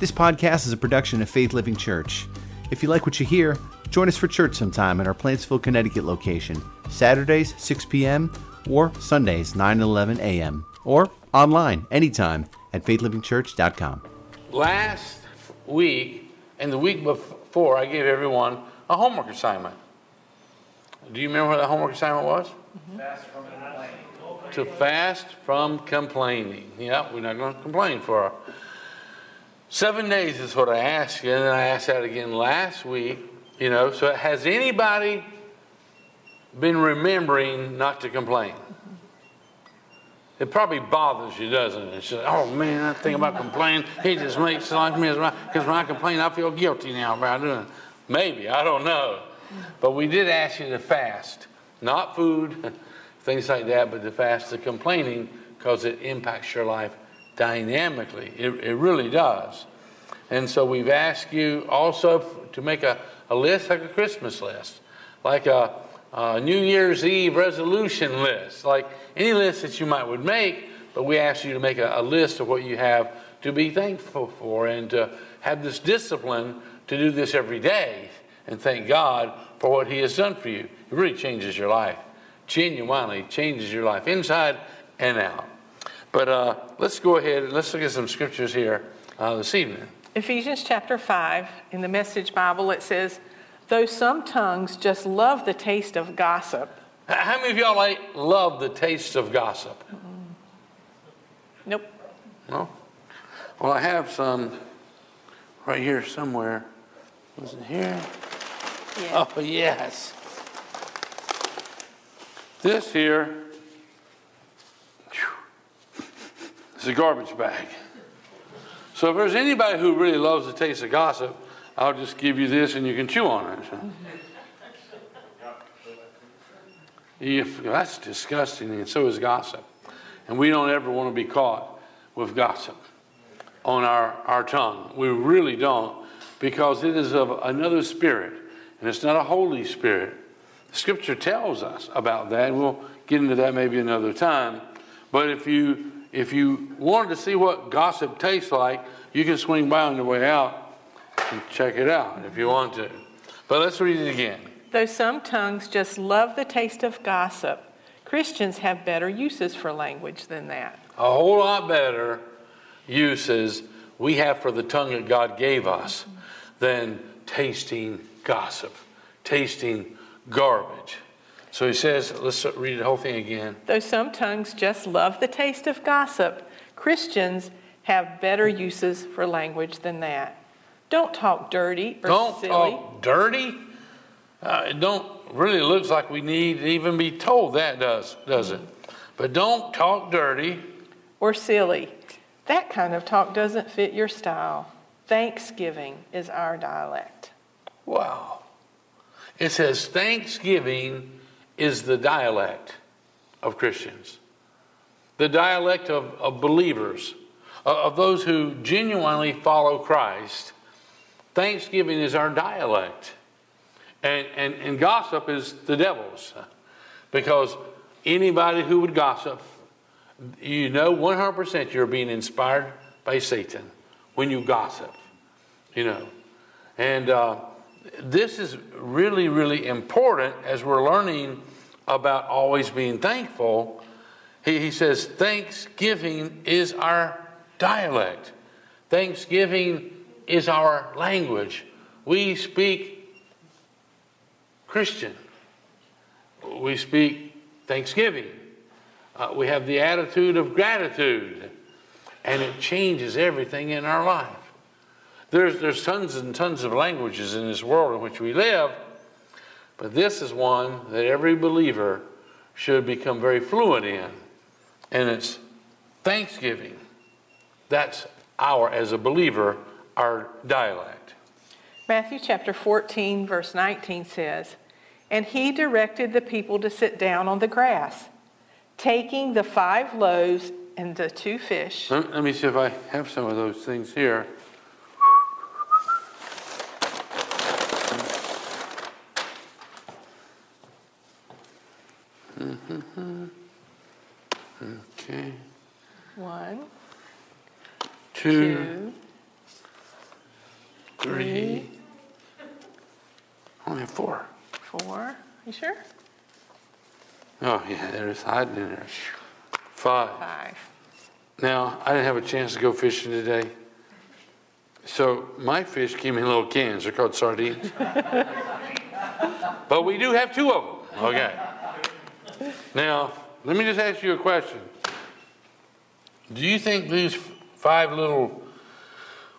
This podcast is a production of Faith Living Church. If you like what you hear, join us for church sometime at our Plantsville, Connecticut location, Saturdays 6 p.m. or Sundays 9 and 11 a.m. or online anytime at faithlivingchurch.com. Last week and the week before, I gave everyone a homework assignment. Do you remember what the homework assignment was? Fast from complaining. To fast from complaining. Yeah, we're not going to complain for seven days is what I asked you, and then I asked that again last week. You know, so has anybody been remembering not to complain? It probably bothers you, doesn't it? It's like, oh man, that thing about complaining, he just makes life miserable. Because when I complain, I feel guilty now about doing it. Maybe, I don't know. But we did ask you to fast, not food, things like that, but to fast the complaining because it impacts your life dynamically. It, it really does. And so we've asked you also to make a, a list like a Christmas list, like a, a New Year's Eve resolution list, like any list that you might would make, but we ask you to make a, a list of what you have to be thankful for and to have this discipline to do this every day and thank God for what He has done for you. It really changes your life. Genuinely changes your life inside and out. But uh, let's go ahead and let's look at some scriptures here uh, this evening. Ephesians chapter 5, in the Message Bible, it says, Though some tongues just love the taste of gossip. How many of y'all like love the taste of gossip? Nope. No? Well, I have some right here somewhere. Was it here? Yeah. Oh, yes. This here is a garbage bag. So if there's anybody who really loves the taste of gossip, I'll just give you this and you can chew on it. If, that's disgusting, and so is gossip. And we don't ever want to be caught with gossip on our, our tongue. We really don't, because it is of another spirit, and it's not a Holy Spirit. Scripture tells us about that, and we'll get into that maybe another time. But if you if you wanted to see what gossip tastes like, you can swing by on your way out and check it out if you want to. But let's read it again. Though some tongues just love the taste of gossip, Christians have better uses for language than that. A whole lot better uses we have for the tongue that God gave us than tasting gossip, tasting garbage. So he says, let's read the whole thing again. Though some tongues just love the taste of gossip, Christians have better uses for language than that. Don't talk dirty or Don't silly. talk dirty. Uh, it don't really looks like we need to even be told that does does it? But don't talk dirty. or silly. That kind of talk doesn't fit your style. Thanksgiving is our dialect. Wow. It says Thanksgiving is the dialect of Christians, the dialect of, of believers, of, of those who genuinely follow Christ. Thanksgiving is our dialect. And, and, and gossip is the devil's. Because anybody who would gossip, you know 100% you're being inspired by Satan when you gossip. You know. And uh, this is really, really important as we're learning about always being thankful. He, he says, Thanksgiving is our dialect, Thanksgiving is our language. We speak Christian, we speak Thanksgiving. Uh, we have the attitude of gratitude, and it changes everything in our life. There's, there's tons and tons of languages in this world in which we live, but this is one that every believer should become very fluent in, and it's Thanksgiving. That's our, as a believer, our dialect. Matthew chapter 14, verse 19 says, And he directed the people to sit down on the grass, taking the five loaves and the two fish. Let, let me see if I have some of those things here. One, two, three. three. Only four. Four. You sure? Oh, yeah, there is hiding in there. Five. Five. Now, I didn't have a chance to go fishing today. So my fish came in little cans. They're called sardines. but we do have two of them. Okay. Now, let me just ask you a question. Do you think these five little,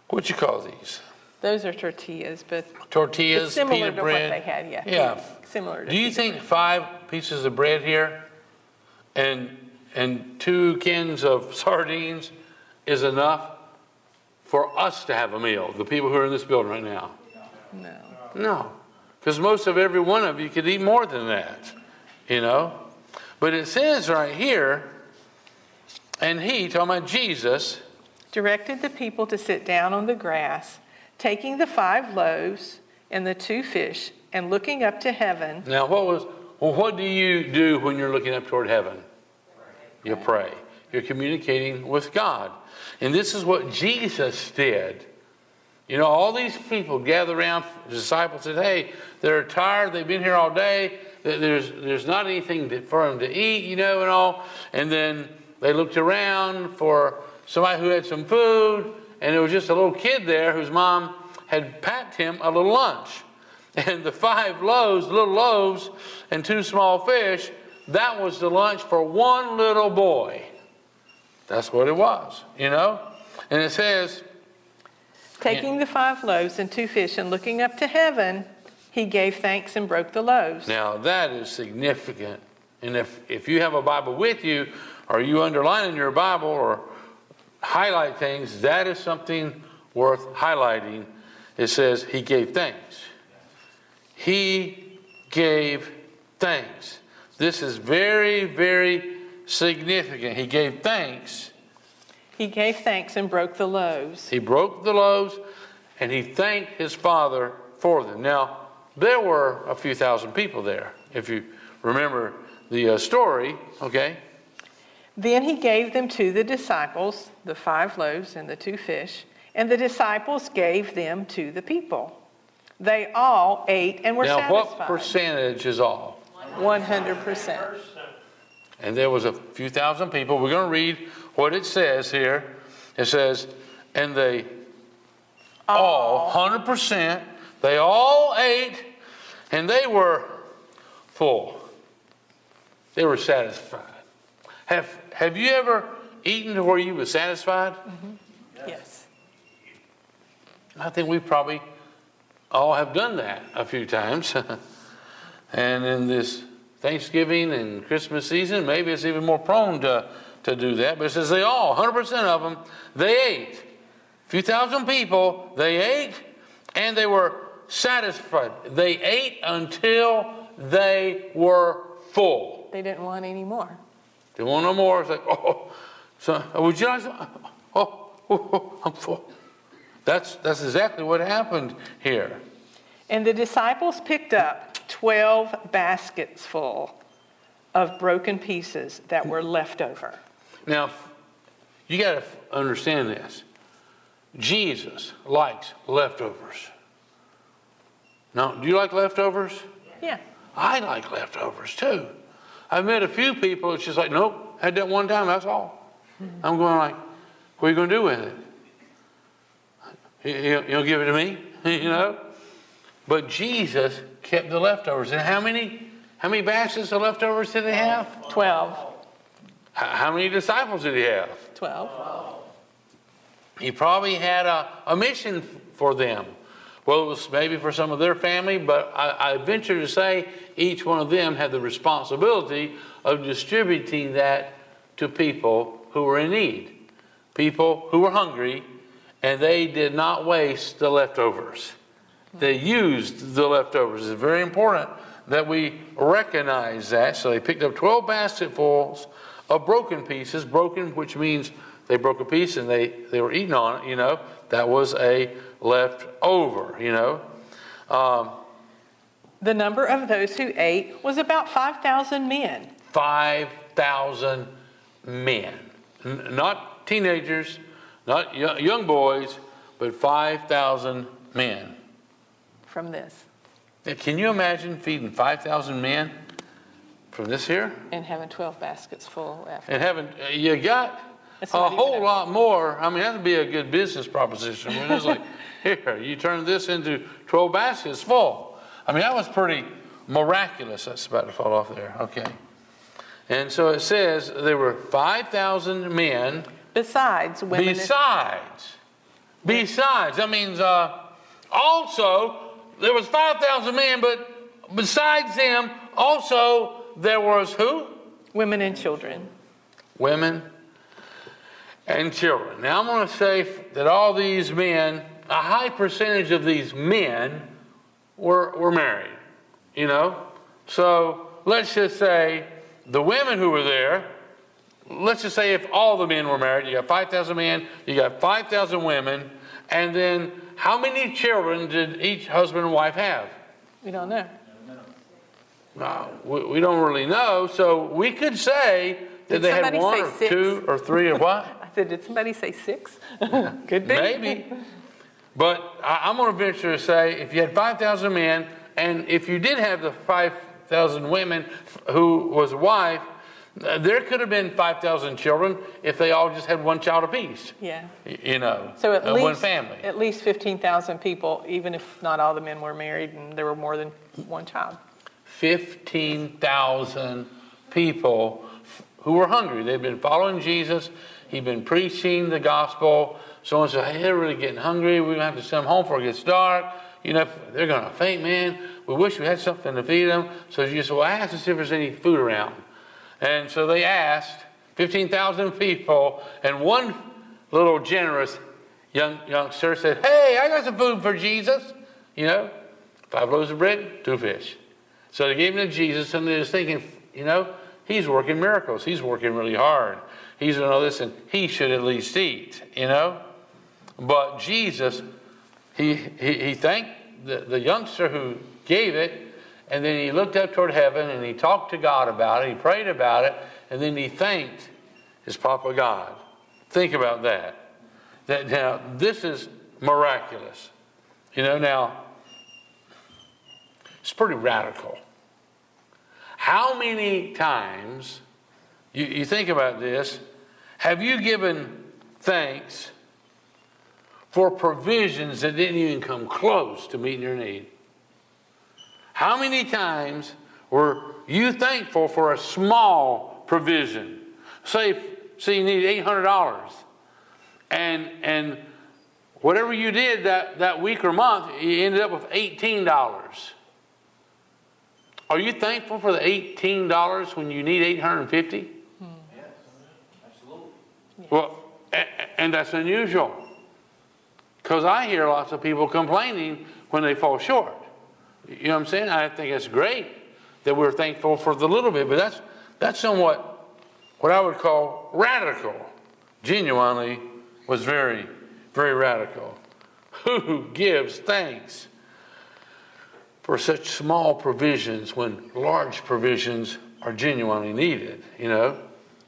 what you call these? Those are tortillas, but Tortillas, it's similar peanut to bread. what they had. Yeah. Yeah. Similar to. Do you think five pieces of bread here and and two cans of sardines is enough for us to have a meal? The people who are in this building right now. No. No, because most of every one of you could eat more than that, you know. But it says right here, and he talking about Jesus. Directed the people to sit down on the grass, taking the five loaves and the two fish, and looking up to heaven. Now, what was well? What do you do when you're looking up toward heaven? You pray. You're communicating with God. And this is what Jesus did. You know, all these people gather around, the disciples said, Hey, they're tired, they've been here all day, there's, there's not anything for them to eat, you know, and all. And then they looked around for somebody who had some food, and there was just a little kid there whose mom had packed him a little lunch. And the five loaves, little loaves, and two small fish, that was the lunch for one little boy. That's what it was, you know? And it says, Taking the five loaves and two fish and looking up to heaven, he gave thanks and broke the loaves. now that is significant. And if, if you have a Bible with you, or you underline in your Bible or highlight things, that is something worth highlighting. It says, He gave thanks. He gave thanks. This is very, very significant. He gave thanks. He gave thanks and broke the loaves. He broke the loaves and he thanked his father for them. Now, there were a few thousand people there, if you remember the uh, story, okay? Then he gave them to the disciples, the five loaves and the two fish, and the disciples gave them to the people. They all ate and were satisfied. now, what percentage is all? 100%. And there was a few thousand people. We're going to read what it says here. It says, and they all, 100%, they all ate and they were full. They were satisfied. Have, have you ever eaten to where you were satisfied? Mm-hmm. Yes. I think we probably all have done that a few times. and in this Thanksgiving and Christmas season, maybe it's even more prone to, to do that. But it says they all, 100% of them, they ate. A few thousand people, they ate and they were satisfied. They ate until they were full. They didn't want any more. They want no more. It's like, oh, so would you like some? Oh, oh, oh, I'm full. That's, that's exactly what happened here. And the disciples picked up 12 baskets full of broken pieces that were left over. Now, you got to understand this. Jesus likes leftovers. Now, do you like leftovers? Yeah. I like leftovers too. I've met a few people, it's just like, nope, had that one time, that's all. I'm going like, what are you going to do with it? You, you, you'll give it to me, you know? But Jesus kept the leftovers. And how many, how many baskets of leftovers did they have? 12. H- How many disciples did he have? 12. He probably had a, a mission for them. Well, it was maybe for some of their family, but I, I venture to say each one of them had the responsibility of distributing that to people who were in need, people who were hungry, and they did not waste the leftovers. They used the leftovers. It's very important that we recognize that. So they picked up 12 basketfuls of broken pieces, broken, which means they broke a piece and they, they were eating on it, you know. That was a leftover, you know. Um, The number of those who ate was about 5,000 men. 5,000 men. N- not teenagers, not yo- young boys, but 5,000 men. from this. Now, Can you imagine feeding 5,000 men from this here? And having 12 baskets full after. And having, uh, you got a whole lot more. I mean, that'd be a good business proposition. When it's like, here, you turn this into 12 baskets full. I mean, that was pretty miraculous. That's about to fall off there. Okay. And so it says there were 5,000 men Besides women. and- besides. Besides. That means uh, also there was 5,000 men, but besides them, also there was who? Women and children. women, and children. Now, I'm going to say that all these men, a high percentage of these men, were, were married, you know? So let's just say the women who were there, let's just say if all the men were married, you got 5,000 men, you got 5,000 women, and then how many children did each husband and wife have? We don't know. No, we, we don't really know. So we could say that Did they had one or six? two or three or what? Said, did somebody say six? Could be. Maybe. But I, I'm going to venture to say if you had 5,000 men, and if you did have the 5,000 women who was a wife, uh, there could have been 5,000 children if they all just had one child apiece. Yeah. You know, So at uh, least one family. at least 15,000 people, even if not all the men were married and there were more than one child. 15,000 people who were hungry. They'd been following Jesus. He'd been preaching the gospel. Someone said, hey, they're really getting hungry. We're going to have to send them home before it gets dark. You know, they're going to faint, man. We wish we had something to feed them. So you said, well, ask to see if there's any food around. And so they asked 15,000 people, and one little generous young youngster said, hey, I got some food for Jesus. You know, five loaves of bread, two fish. So they gave him to Jesus, and they was thinking, you know, he's working miracles. He's working really hard. He's all this, and he should at least eat, you know? But Jesus, he, he, he thanked the, the youngster who gave it, and then he looked up toward heaven and he talked to God about it. He prayed about it, and then he thanked his Papa God. Think about that. That now this is miraculous. You know, now it's pretty radical. How many times, you, you think about this, have you given thanks for provisions that didn't even come close to meeting your need? How many times were you thankful for a small provision? Say, say you need $800 and, and whatever you did that, that week or month, you ended up with $18. Are you thankful for the $18 when you need 850? Well, and that's unusual. Because I hear lots of people complaining when they fall short. You know what I'm saying? I think it's great that we're thankful for the little bit, but that's, that's somewhat what I would call radical. Genuinely was very, very radical. Who gives thanks for such small provisions when large provisions are genuinely needed? You know,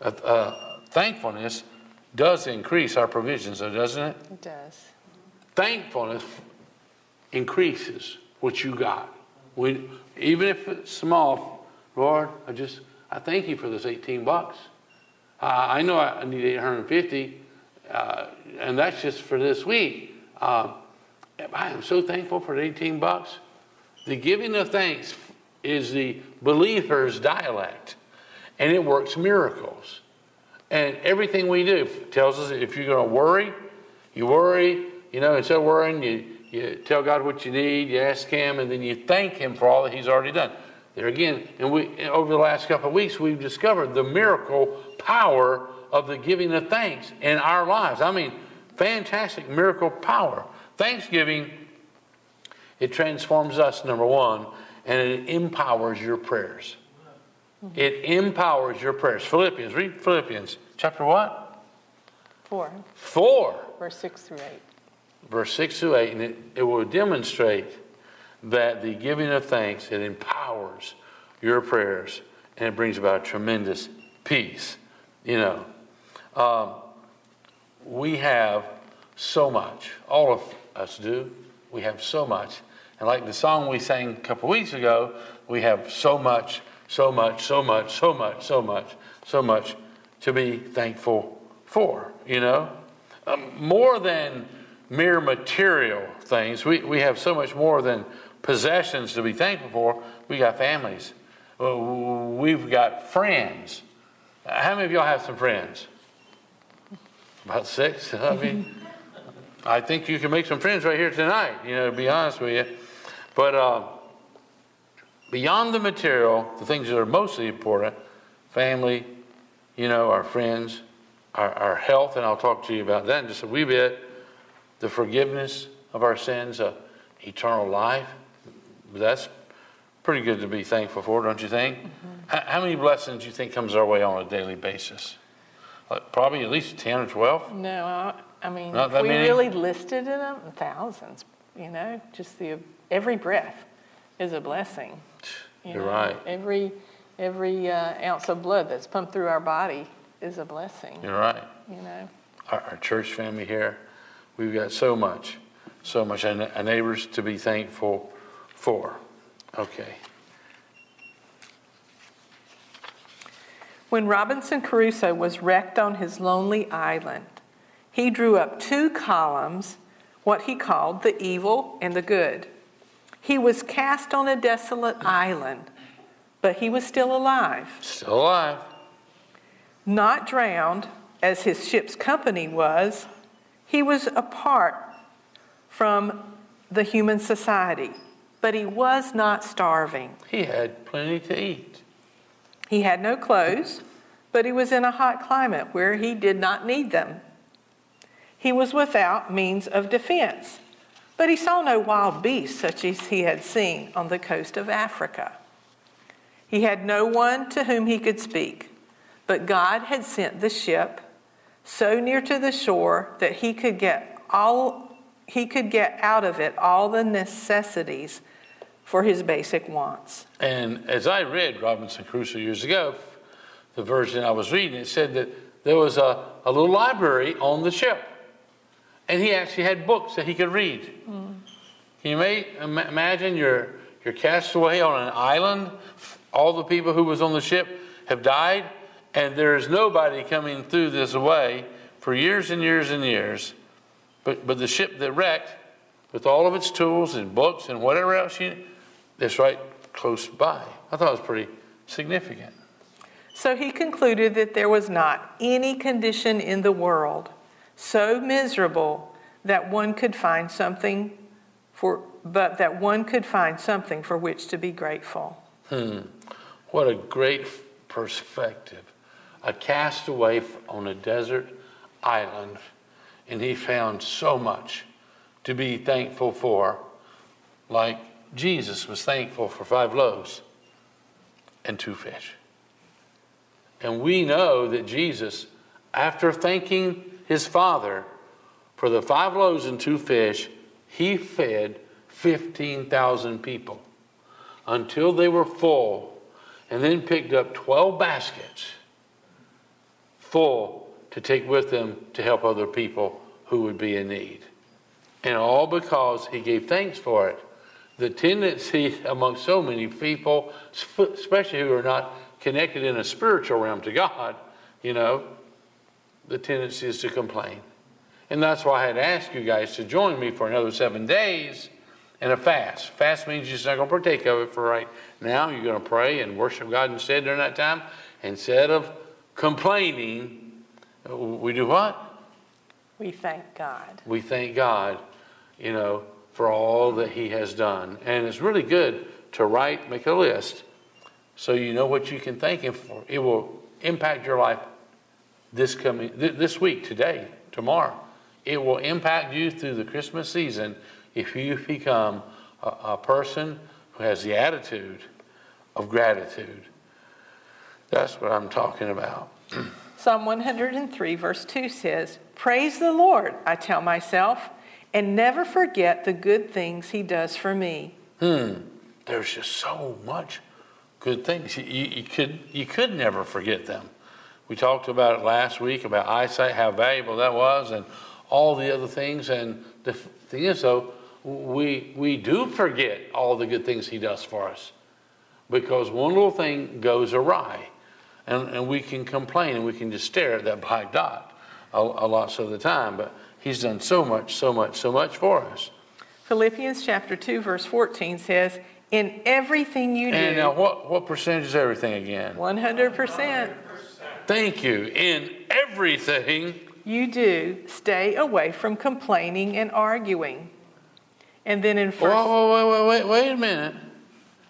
uh, uh, thankfulness does increase our provisions, though, doesn't it? It does. thankfulness increases what you got. We, even if it's small, Lord, I just I thank you for this 18 bucks. Uh, I know I need 850, uh, and that's just for this week. Uh, I am so thankful for the 18 bucks. The giving of thanks is the believer's dialect, and it works miracles. And everything we do tells us if you're going to worry, you worry, you know, instead of worrying, you, you tell God what you need, you ask Him, and then you thank Him for all that He's already done. There again, and we over the last couple of weeks, we've discovered the miracle power of the giving of thanks in our lives. I mean, fantastic miracle power. Thanksgiving, it transforms us, number one, and it empowers your prayers. It empowers your prayers. Philippians, read Philippians chapter what? Four, Four. verse six through eight. verse 6 through 8, and it, it will demonstrate that the giving of thanks, it empowers your prayers, and it brings about tremendous peace. You know, um, we have so much, all of us do, we have so much, And like the song we sang a couple weeks ago, we have so much, so much, so much, so much, so much, so much to be thankful for, you know? Um, more than mere material things, we, we have so much more than possessions to be thankful for. We got families, Uh, we've got friends. How many of y'all have some friends? About six? I mean, I think you can make some friends right here tonight, you know, to be honest with you. But uh, beyond the material, the things that are mostly important family, you know, our friends, our, our health, and I'll talk to you about that in just a wee bit, the forgiveness of our sins, uh, eternal life. That's pretty good to be thankful for, don't you think? Mm-hmm. How, how, many blessings do you think comes our way on a daily basis? Uh, probably at least 10 or 12? No, I, I mean, Not we many? really listed in them, thousands, you know, just the every breath is a blessing. You You're know, right. Every every uh, ounce of blood that's pumped through our body is a blessing. You're right. You know, our, our church family here, we've got so much, so much, and our neighbors to be thankful for. Okay. When Robinson Crusoe was wrecked on his lonely island, he drew up two columns, what he called the evil and the good. He was cast on a desolate island, but he was still alive. Still alive. Not drowned, as his ship's company was, he was apart from the human society, but he was not starving. He had plenty to eat. He had no clothes, but he was in a hot climate where he did not need them. He was without means of defense, but he saw no wild beasts such as he had seen on the coast of Africa. He had no one to whom he could speak, but God had sent the ship so near to the shore that he could get all he could get out of it all the necessities for his basic wants. And as I read Robinson Crusoe years ago, the version I was reading, it said that there was a, a little library on the ship and he actually had books that he could read. Mm. Can you may, imagine you're, you're cast away on an island? All the people who was on the ship have died, and there is nobody coming through this way for years and years and years. But, but the ship that wrecked, with all of its tools and books and whatever else, you, it's right close by. I thought it was pretty significant. So he concluded that there was not any condition in the world so miserable that one could find something for, but that one could find something for which to be grateful. Hmm. What a great perspective. A castaway on a desert island, and he found so much to be thankful for, like Jesus was thankful for five loaves and two fish. And we know that Jesus, after thanking his father, for the five loaves and two fish, he fed 15,000 people until they were full, and then picked up 12 baskets full to take with them to help other people who would be in need. And all because he gave thanks for it. The tendency among so many people, especially who are not connected in a spiritual realm to God, you know, the tendency is to complain. And that's why I had asked you guys to join me for another seven days and a fast. Fast means you're just not going to partake of it for right now. You're going to pray and worship God instead during that time. Instead of complaining, we do what? We thank God. We thank God, you know, for all that He has done. And it's really good to write, make a list, so you know what you can thank Him for. It will impact your life this coming this week, today, tomorrow. It will impact you through the Christmas season if you become a, a person who has the attitude of gratitude. That's what I'm talking about. Psalm 103, verse 2 says, Praise the Lord, I tell myself, and never forget the good things he does for me. Hmm. There's just so much good things. You, you, you, could, you could never forget them. We talked about it last week about eyesight, how valuable that was, and all the other things. And the thing is, though, we, we do forget all the good things He does for us because one little thing goes awry. And, and we can complain and we can just stare at that black dot a, a lot of the time. But He's done so much, so much, so much for us. Philippians chapter 2, verse 14 says, In everything you do. And now, what, what percentage is everything again? 100%. Thank you. In everything you do, stay away from complaining and arguing. And then in first. Whoa, wait, wait, wait, wait a minute.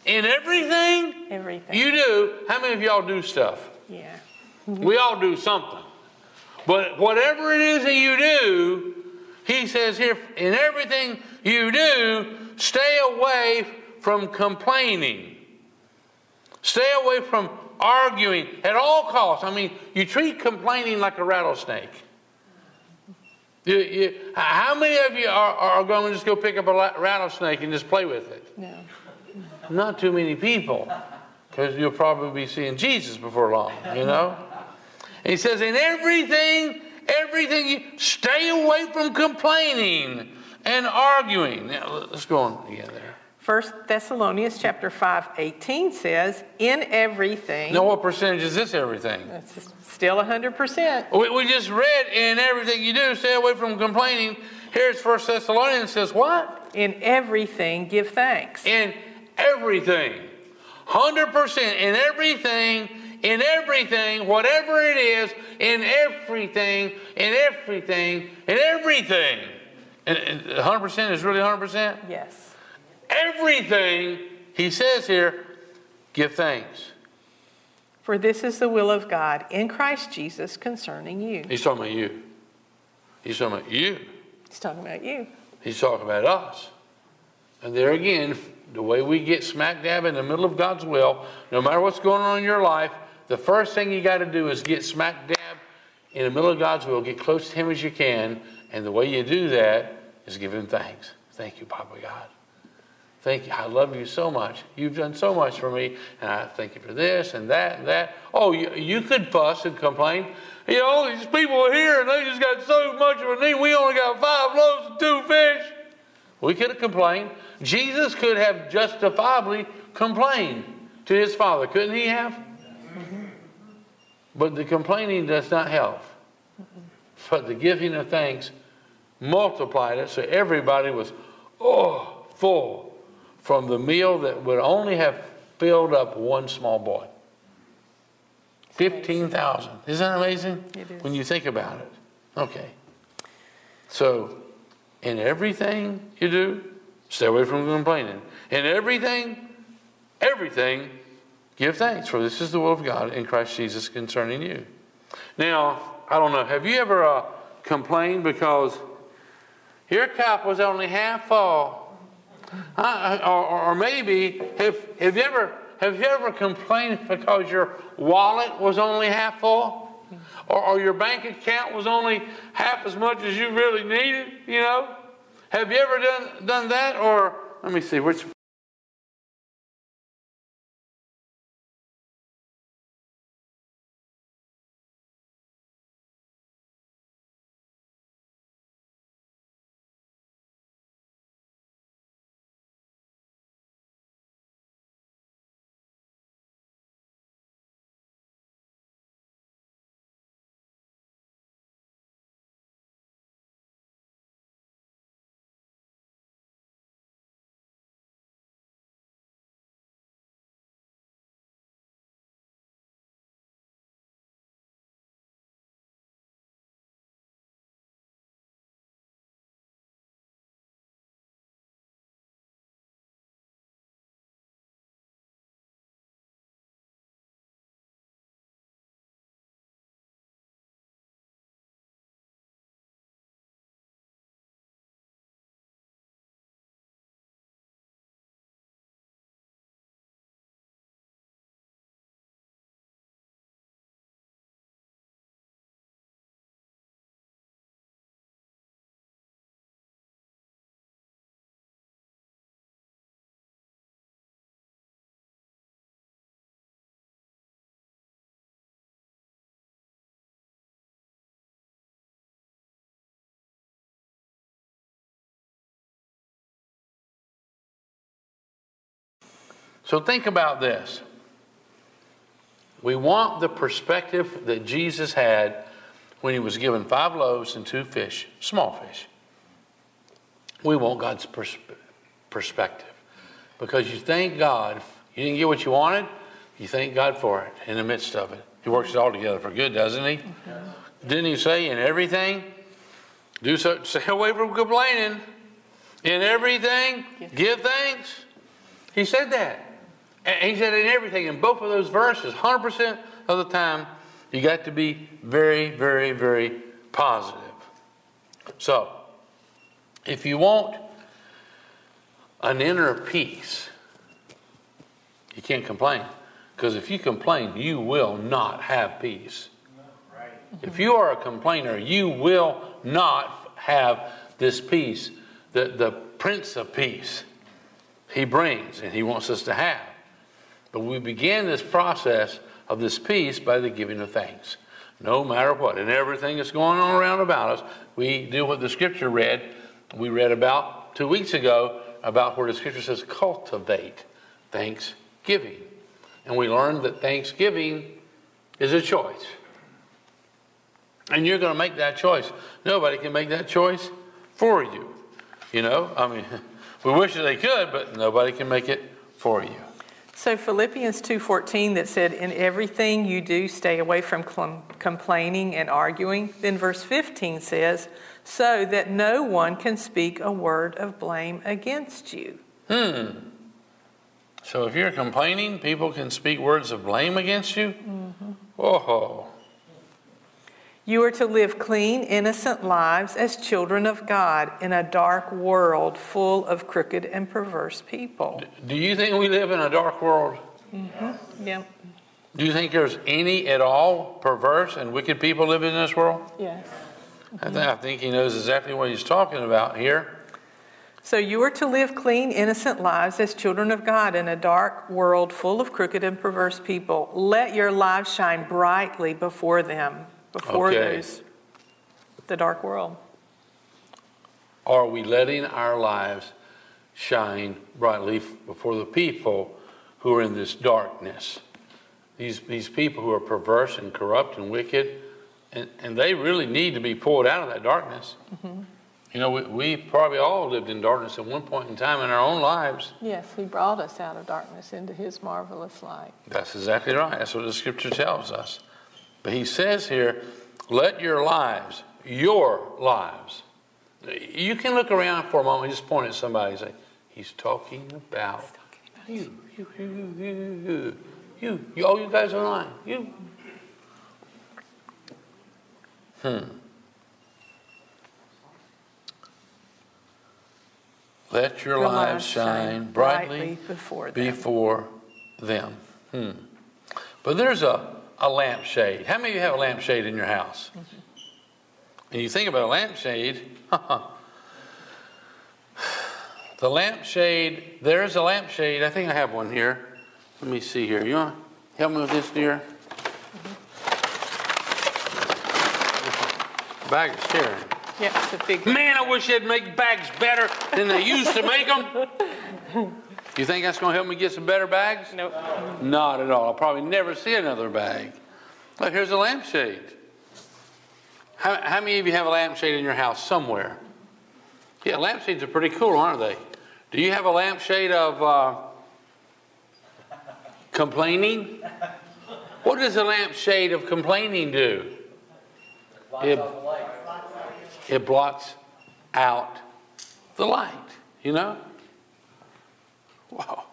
In everything? Everything. You do. How many of y'all do stuff? Yeah. We all do something. But whatever it is that you do, he says here, in everything you do, stay away from complaining. Stay away from arguing at all costs. I mean, you treat complaining like a rattlesnake. You, you, how many of you are, are going to just go pick up a rattlesnake and just play with it? No. Not too many people, because you'll probably be seeing Jesus before long, you know? And he says, in everything, everything, you stay away from complaining and arguing. Now, let's go on again there. First Thessalonians chapter 5, 18 says, in everything. Now, what percentage is this everything? It's still 100%. We, we just read, in everything you do, stay away from complaining. Here's First Thessalonians says, what? In everything, give thanks. In everything. 100% in everything in everything, whatever it is, in everything, in everything, in everything. And 100% is really 100%? Yes. Everything, he says here, give thanks. For this is the will of God in Christ Jesus concerning you. He's talking about you. He's talking about you. He's talking about you. He's talking about us. And there again, the way we get smack dab in the middle of God's will, no matter what's going on in your life, the first thing you got to do is get smack dab in the middle of God's will, get close to Him as you can, and the way you do that is give Him thanks. Thank you, Papa God. Thank you. I love you so much. You've done so much for me, and I thank you for this and that and that. Oh, you, you could fuss and complain. You know, these people are here and they just got so much of a need. We only got five loaves and two fish. We could have complained. Jesus could have justifiably complained to his father, couldn't he have? But the complaining does not help. But the giving of thanks multiplied it so everybody was, oh, full from the meal that would only have filled up one small boy. 15,000. Isn't that amazing? It is. When you think about it. Okay. So, in everything you do, stay away from complaining. In everything, everything, Give thanks, for this is the will of God in Christ Jesus concerning you. Now, I don't know, have you ever uh, complained because your cup was only half full? Or, or, maybe, have, have, you ever, have you ever complained because your wallet was only half full? Or, or your bank account was only half as much as you really needed, you know? Have you ever done, done that? Or, let me see, which So think about this. We want the perspective that Jesus had when he was given five loaves and two fish, small fish. We want God's pers- perspective because you thank God. You didn't get what you wanted, you thank God for it in the midst of it. He works it all together for good, doesn't he? Didn't he say in everything? Do so, stay away from complaining. In everything, give thanks. He said that. And he said in everything, in both of those verses, 100% of the time, you got to be very, very, very positive. So, if you want an inner peace, you can't complain. Because if you complain, you will not have peace. If you are a complainer, you will not have this peace, that the Prince of Peace he brings and he wants us to have. But we begin this process of this peace by the giving of thanks. No matter what, and everything that's going on around about us, we do what the scripture read. We read about two weeks ago about where the scripture says cultivate thanksgiving. And we learned that thanksgiving is a choice. And you're going to make that choice. Nobody can make that choice for you. You know, I mean, we wish they could, but nobody can make it for you. So Philippians 2:14 that said in everything you do stay away from complaining and arguing. Then verse 15 says so that no one can speak a word of blame against you. Hmm. So if you're complaining, people can speak words of blame against you? Mm-hmm. Oh. You are to live clean, innocent lives as children of God in a dark world full of crooked and perverse people. Do you think we live in a dark world? Mm-hmm. Yeah. Do you think there's any at all perverse and wicked people living in this world? Yes. I, th- I think he knows exactly what he's talking about here. So you are to live clean, innocent lives as children of God in a dark world full of crooked and perverse people. Let your lives shine brightly before them before okay. those the dark world? Are we letting our lives shine brightly before the people who are in this darkness? These, these people who are perverse and corrupt and wicked, and, and they really need to be pulled out of that darkness. Mm-hmm. You know, we, we probably all lived in darkness at one point in time in our own lives. Yes, He brought us out of darkness into His marvelous light. That's exactly right. That's what the scripture tells us. But he says here, let your lives, your lives, you can look around for a moment and just point at somebody and say, He's talking about you, you, you, you, you, you, you, all you guys online, you. Hmm. Let your, your lives shine brightly, brightly before them. Before them. Hmm. But there's a a lampshade. How many of you have a lampshade in your house? Mm-hmm. And you think about a lampshade, the lampshade, there's a lampshade. I think I have one here. Let me see here. You want to help me with this, dear? Mm-hmm. Bag of sharing. Yeah, it's a big. Man, I wish they'd make bags better than they used to make them. You think that's going to help me get some better bags? Nope. Not at all. I'll probably never see another bag. Look, here's a lampshade. How, how many of you have a lampshade in your house somewhere? Yeah, lampshades are pretty cool, aren't they? Do you have a lampshade of uh, complaining? What does a lampshade of complaining do? It, it blocks out the light, you know? Wow.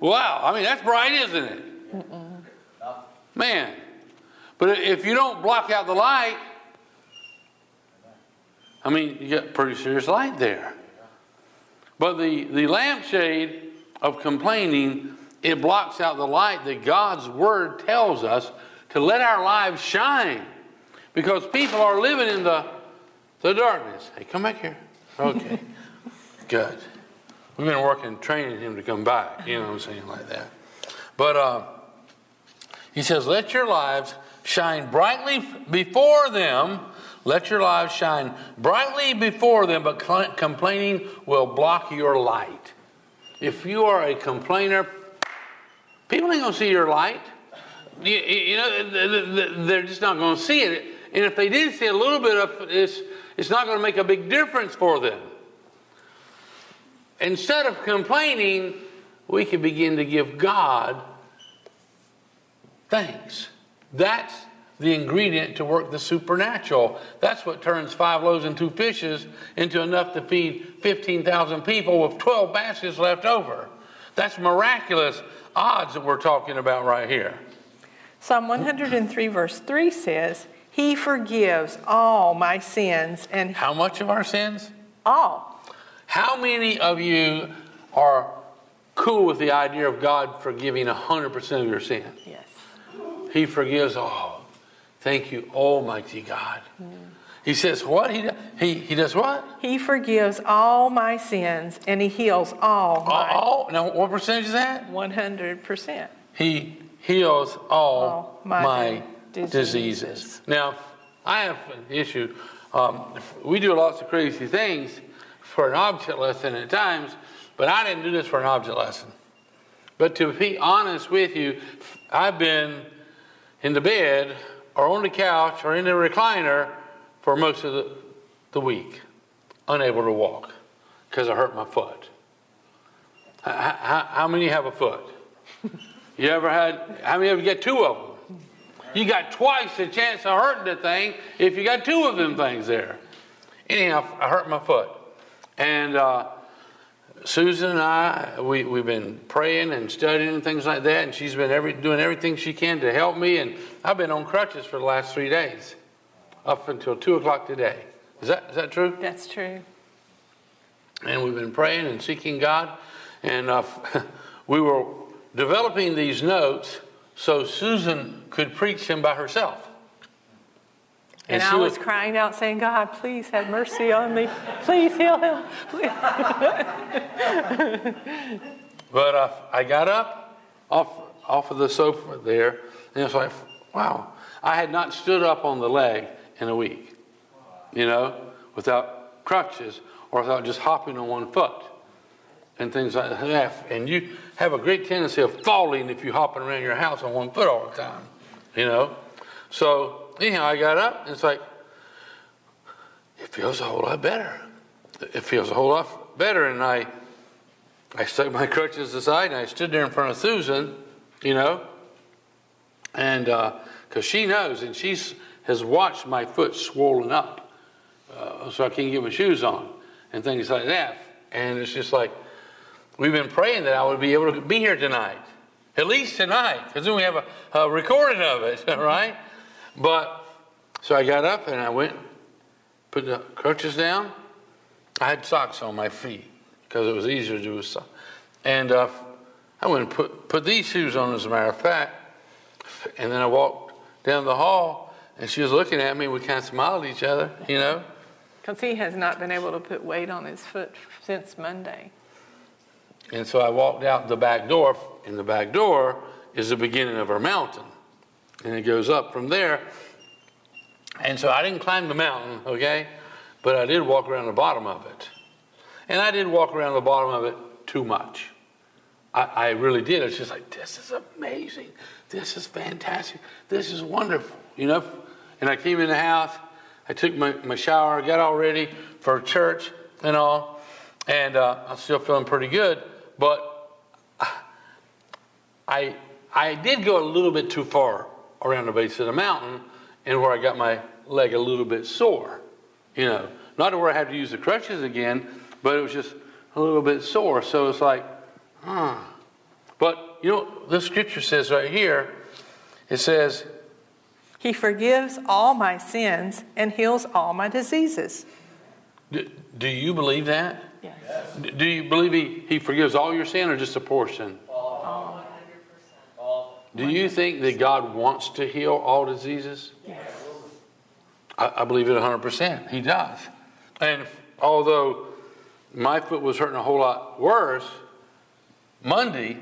Wow. I mean, that's bright, isn't it? Mm-mm. Man. But if you don't block out the light, I mean, you got pretty serious light there. But the, the lampshade of complaining, it blocks out the light that God's word tells us to let our lives shine. Because people are living in the, the darkness. Hey, come back here. Okay. Good. We've been working, training him to come back, you know what I'm saying, like that. But uh, he says, Let your lives shine brightly before them. Let your lives shine brightly before them, but complaining will block your light. if you are a complainer, people ain't gonna see your light. You, you know, they're just not gonna see it. And if they did see a little bit of it, it's not gonna make a big difference for them. Instead of complaining, we can begin to give God thanks. That's the ingredient to work the supernatural. That's what turns five loaves and two fishes into enough to feed 15,000 people with 12 baskets left over. That's miraculous odds that we're talking about right here. Psalm 103, verse 3 says, He forgives all my sins and. How much of our sins? All. How many of you are cool with the idea of God forgiving 100% of your sin? Yes. He forgives all. Thank you, Almighty God. Mm. He says, What? He, he, he does what? He forgives all my sins and he heals all. My, all? Now, what percentage is that? 100%. He heals all, all my, my diseases. diseases. Now, I have an issue. Um, we do lots of crazy things for an object lesson at times, but I didn't do this for an object lesson. But to be honest with you, I've been in the bed or on the couch or in the recliner for most of the, the week, unable to walk because I hurt my foot. How, how, how many have a foot? You ever had, how many you get two of them? You got twice the chance of hurting the thing if you got two of them things there. Anyhow, I hurt my foot. And uh, Susan and I, we, we've been praying and studying and things like that, and she's been every, doing everything she can to help me. And I've been on crutches for the last three days, up until 2 o'clock today. Is that, is that true? That's true. And we've been praying and seeking God. And uh, we were developing these notes so Susan could preach them by herself. And, and I was, was, crying out, saying, God, please have mercy on me. Please heal him. but uh, I got up off, off of the sofa there, and it's like, wow, I had not stood up on the leg in a week, you know, without crutches or without just hopping on one foot and things like that. And you have a great tendency of falling if you're hopping around your house on one foot all the time, you know. So anyhow, I got up, and it's like, it feels a whole lot better. It feels a whole lot better. And I, I stuck my crutches aside, and I stood there in front of Susan, you know, and because uh, she knows, and she has watched my foot swollen up, uh, so I can't get my shoes on, and things like that. And it's just like, we've been praying that I would be able to be here tonight, at least tonight, because then we have a, a recording of it, right? But so I got up and I went, put the crutches down. I had socks on my feet because it was easier to do with socks. And uh, I went and put, put these shoes on, as a matter of fact. And then I walked down the hall and she was looking at me. We kind of smiled at each other, you know. Because he has not been able to put weight on his foot since Monday. And so I walked out the back door. and the back door is the beginning of our mountain and it goes up from there. And so I didn't climb the mountain, okay, but I did walk around the bottom of it. And I did walk around the bottom of it too much. I, I really did. It's just like, this is amazing. This is fantastic. This is wonderful, you know. And I came in the house, I took my, my shower, got all ready for church and all, and uh, I'm still feeling pretty good, but I, I did go a little bit too far around the base of the mountain and where I got my leg a little bit sore. You know, not to where I had to use the crutches again, but it was just a little bit sore. So it's like, huh. But, you know, the scripture says right here, it says, He forgives all my sins and heals all my diseases. Do, do you believe that? Yes. Do you believe he, he forgives all your sin or just a portion? Do you think that God wants to heal all diseases? Yes. I, I believe it 100%. He does. And although my foot was hurting a whole lot worse, Monday,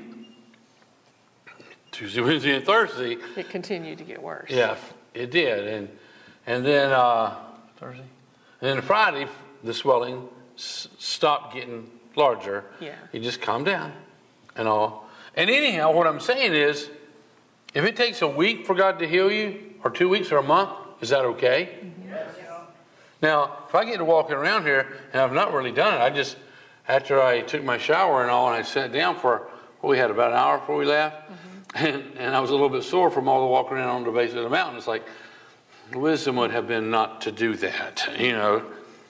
Tuesday, Wednesday, and Thursday, it continued to get worse. Yeah, it did. And and then uh, Thursday, and then Friday, the swelling s- stopped getting larger. Yeah. You just calm down and all. And anyhow, what I'm saying is, if it takes a week for God to heal you, or two weeks or a month, is that okay? Yes. Now, if I get to walking around here and I've not really done it, I just, after I took my shower and all, and I sat down for, well, we had about an hour before we left, mm-hmm. and, and I was a little bit sore from all the walking around on the base of the mountain. It's like, the wisdom would have been not to do that, you know,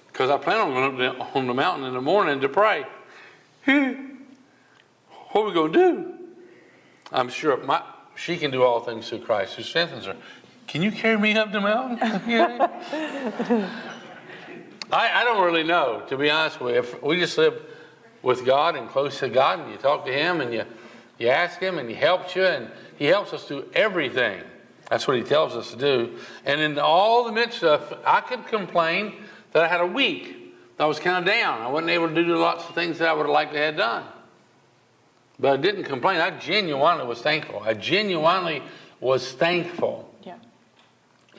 because I plan on going up on the mountain in the morning to pray. what are we going to do? I'm sure my, she can do all things through Christ who strengthens her. Can you carry me up the mountain? I, I don't really know, to be honest with you. If we just live with God and close to God and you talk to Him and you, you ask Him and He helps you and He helps us do everything. That's what He tells us to do. And in all the midst of, I could complain that I had a week. I was kind of down. I wasn't able to do lots of things that I would have liked to have done. But I didn't complain. I genuinely was thankful. I genuinely was thankful. Yeah.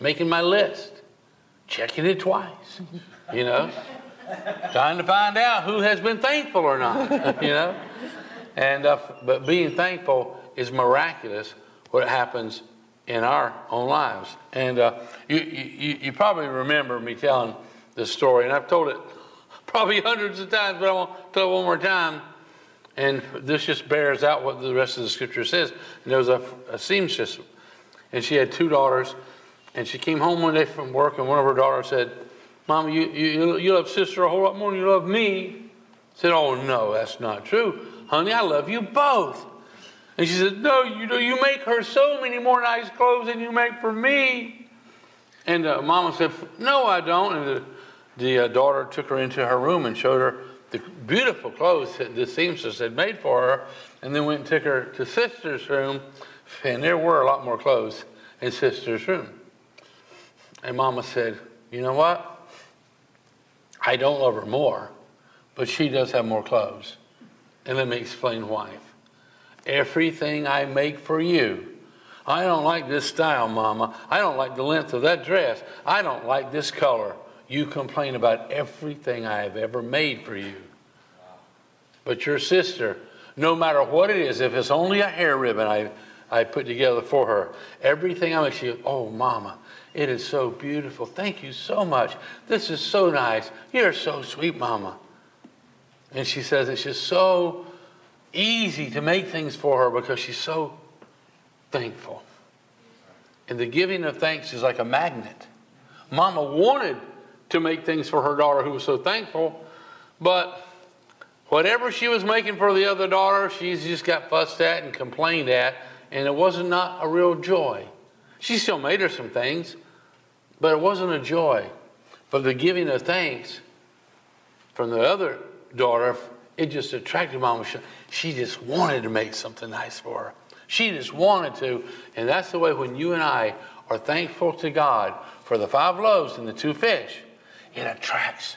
Making my list, checking it twice, you know, trying to find out who has been thankful or not, you know. And uh, but being thankful is miraculous. What happens in our own lives, and uh, you, you you probably remember me telling this story, and I've told it probably hundreds of times, but I won't tell it one more time and this just bears out what the rest of the scripture says. And there was a, a seamstress, and she had two daughters. And she came home one day from work, and one of her daughters said, Mama, you, you, you love sister a whole lot more than you love me. I said, Oh, no, that's not true. Honey, I love you both. And she said, No, you know, you make her so many more nice clothes than you make for me. And uh, Mama said, No, I don't. And the, the uh, daughter took her into her room and showed her the beautiful clothes that the seamstress had made for her, and then went and took her to sister's room, and there were a lot more clothes in sister's room. And mama said, You know what? I don't love her more, but she does have more clothes. And let me explain why. Everything I make for you, I don't like this style, mama. I don't like the length of that dress. I don't like this color. You complain about everything I have ever made for you. But your sister, no matter what it is, if it's only a hair ribbon I, I put together for her, everything I make, she goes, Oh, Mama, it is so beautiful. Thank you so much. This is so nice. You're so sweet, Mama. And she says it's just so easy to make things for her because she's so thankful. And the giving of thanks is like a magnet. Mama wanted to make things for her daughter who was so thankful. But whatever she was making for the other daughter, she just got fussed at and complained at, and it wasn't not a real joy. She still made her some things, but it wasn't a joy. But the giving of thanks from the other daughter, it just attracted mama. She just wanted to make something nice for her. She just wanted to. And that's the way when you and I are thankful to God for the five loaves and the two fish it attracts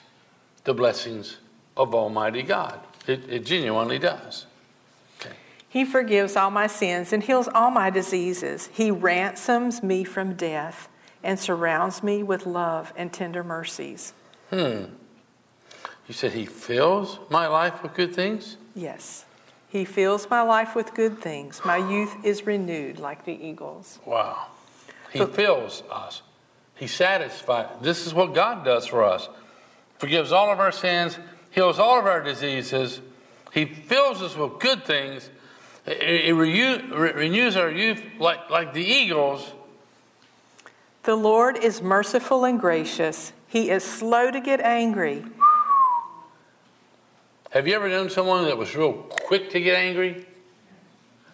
the blessings of Almighty God. It, it genuinely does. Okay. He forgives all my sins and heals all my diseases. He ransoms me from death and surrounds me with love and tender mercies. Hmm. You said he fills my life with good things? Yes. He fills my life with good things. My youth is renewed like the eagles. Wow. He but, fills us he satisfies. This is what God does for us. Forgives all of our sins, heals all of our diseases. He fills us with good things. It, renews our youth like, like the eagles. The Lord is merciful and gracious. He is slow to get angry. Have you ever known someone that was real quick to get angry?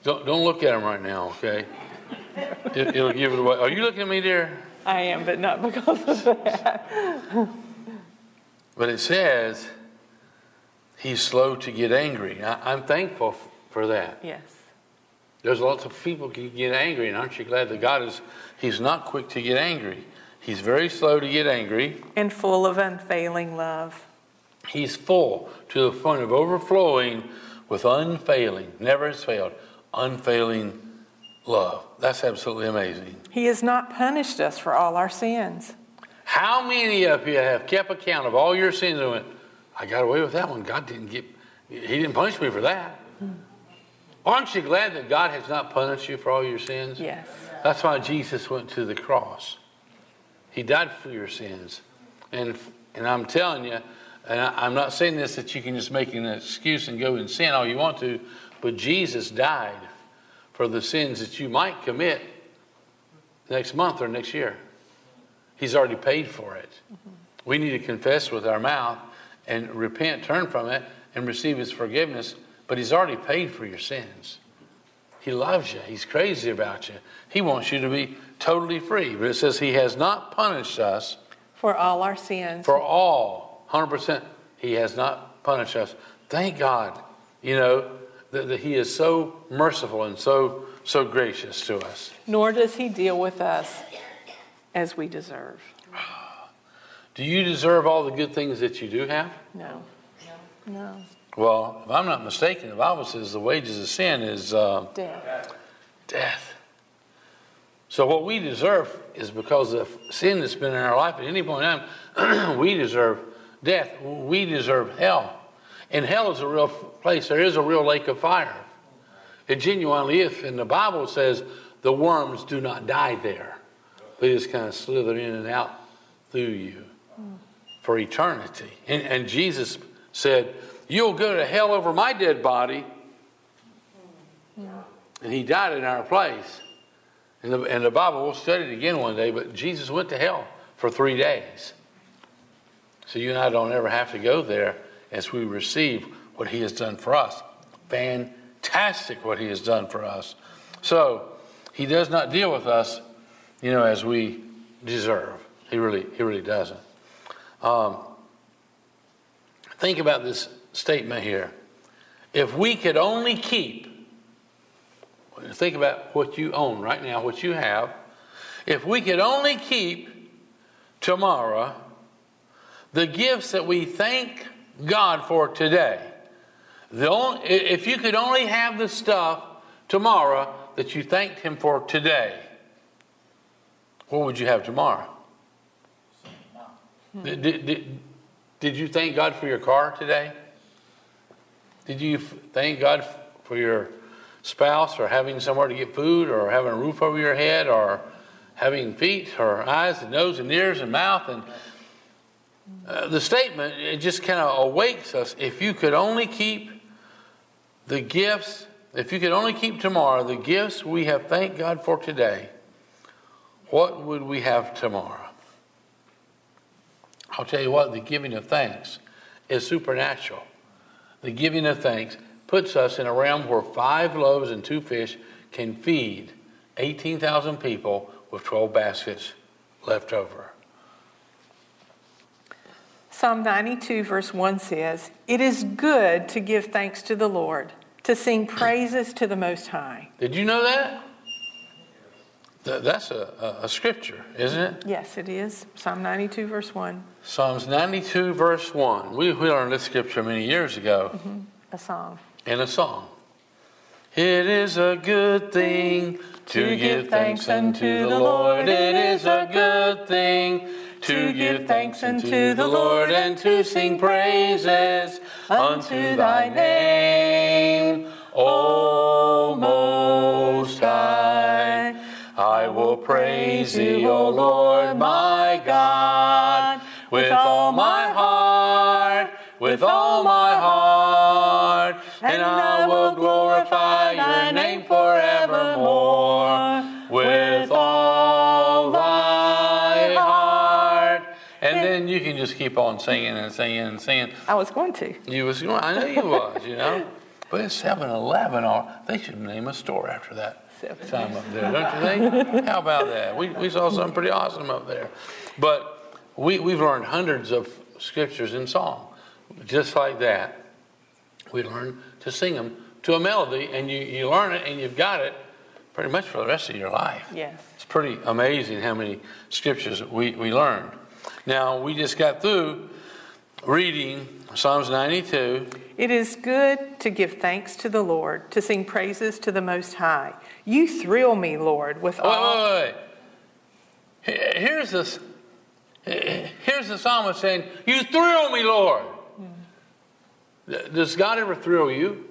Don't, don't look at him right now, okay? It, will give it away. Are you looking at me, dear? I am, but not because of that. but it says he's slow to get angry. I, am thankful for that. Yes. There's lots of people can get angry, and aren't you glad that God is He's not quick to get angry. He's very slow to get angry. And full of unfailing love. He's full to the point of overflowing with unfailing, never has failed, unfailing love. That's absolutely amazing. He has not punished us for all our sins. How many of you have kept account of all your sins and went, I got away with that one. God didn't get He didn't punish me for that. Aren't you glad that God has not punished you for all your sins? Yes. That's why Jesus went to the cross. He died for your sins. And, and I'm telling you, and I, am not saying this that you can just make an excuse and go and sin all you want to, but Jesus died for the sins that you might commit next month or next year. He's already paid for it. Mm-hmm. We need to confess with our mouth and repent, turn from it, and receive His forgiveness. But He's already paid for your sins. He loves you. He's crazy about you. He wants you to be totally free. But it says He has not punished us for all our sins. For all, 100%. He has not punished us. Thank God, you know, that, that He is so merciful and so, so gracious to us. Nor does He deal with us as we deserve. Do you deserve all the good things that you do have? No. No. no. Well, if I'm not mistaken, the Bible says the wages of sin is uh, death. Death. So what we deserve is because of sin that's been in our life at any point in time, we deserve death. We deserve hell. And hell is a real place. There is a real lake of fire. It genuinely is. And the Bible says the worms do not die there. They just kind of slither in and out through you for eternity. And, and Jesus said, You'll go to hell over my dead body. And he died in our place. And the, and the Bible, we'll study it again one day, but Jesus went to hell for three days. So you and I don't ever have to go there as we receive what he has done for us. Fantastic what he has done for us. So he does not deal with us, you know, as we deserve. He really, he really doesn't. Um, think about this statement here. If we could only keep, think about what you own right now, what you have. If we could only keep tomorrow the gifts that we thank God for today, the only, if you could only have the stuff tomorrow that you thanked Him for today, what would you have tomorrow? Hmm. Did, did, did you thank God for your car today? Did you thank God for your spouse or having somewhere to get food or having a roof over your head or having feet or eyes and nose and ears and mouth? And uh, the statement, it just kind of awakes us. If you could only keep the gifts, if you could only keep tomorrow the gifts we have thanked God for today, what would we have tomorrow? I'll tell you what, the giving of thanks is supernatural. The giving of thanks puts us in a realm where five loaves and two fish can feed 18,000 people with 12 baskets left over. Psalm 92, verse 1 says, It is good to give thanks to the Lord, to sing praises to the Most High. Did you know that? That's a, a, scripture, isn't it? Yes, it is. Psalm 92, verse 1. Psalms 92, verse 1. We, we learned this scripture many years ago. Mm-hmm. A song. In a song. It is a good thing to, to give thanks unto the Lord. It is a good thing to give thanks unto the Lord and to sing praises unto thy name, O Most High. I will praise thee, O Lord my God, with all my heart, with all my heart, and I will glorify your name forevermore, just keep on singing and singing and singing. I was going to. You was going. I know you was. You know. But it's 7-Eleven. They should name a store after that Seven time up there, don't you think? How about that? We, we saw something pretty awesome up there. But we, we've learned hundreds of scriptures in song. Just like that, we learn to sing them to a melody, and you, you learn it and you've got it pretty much for the rest of your life. Yes. It's pretty amazing how many scriptures we, we learned. Now, we just got through reading Psalms 92. It is good to give thanks to the Lord, to sing praises to the Most High. You thrill me, Lord, with all. Wait, wait, wait. Here's this. Here's the psalmist saying, "You thrill me, Lord." Hmm. Does God ever thrill you?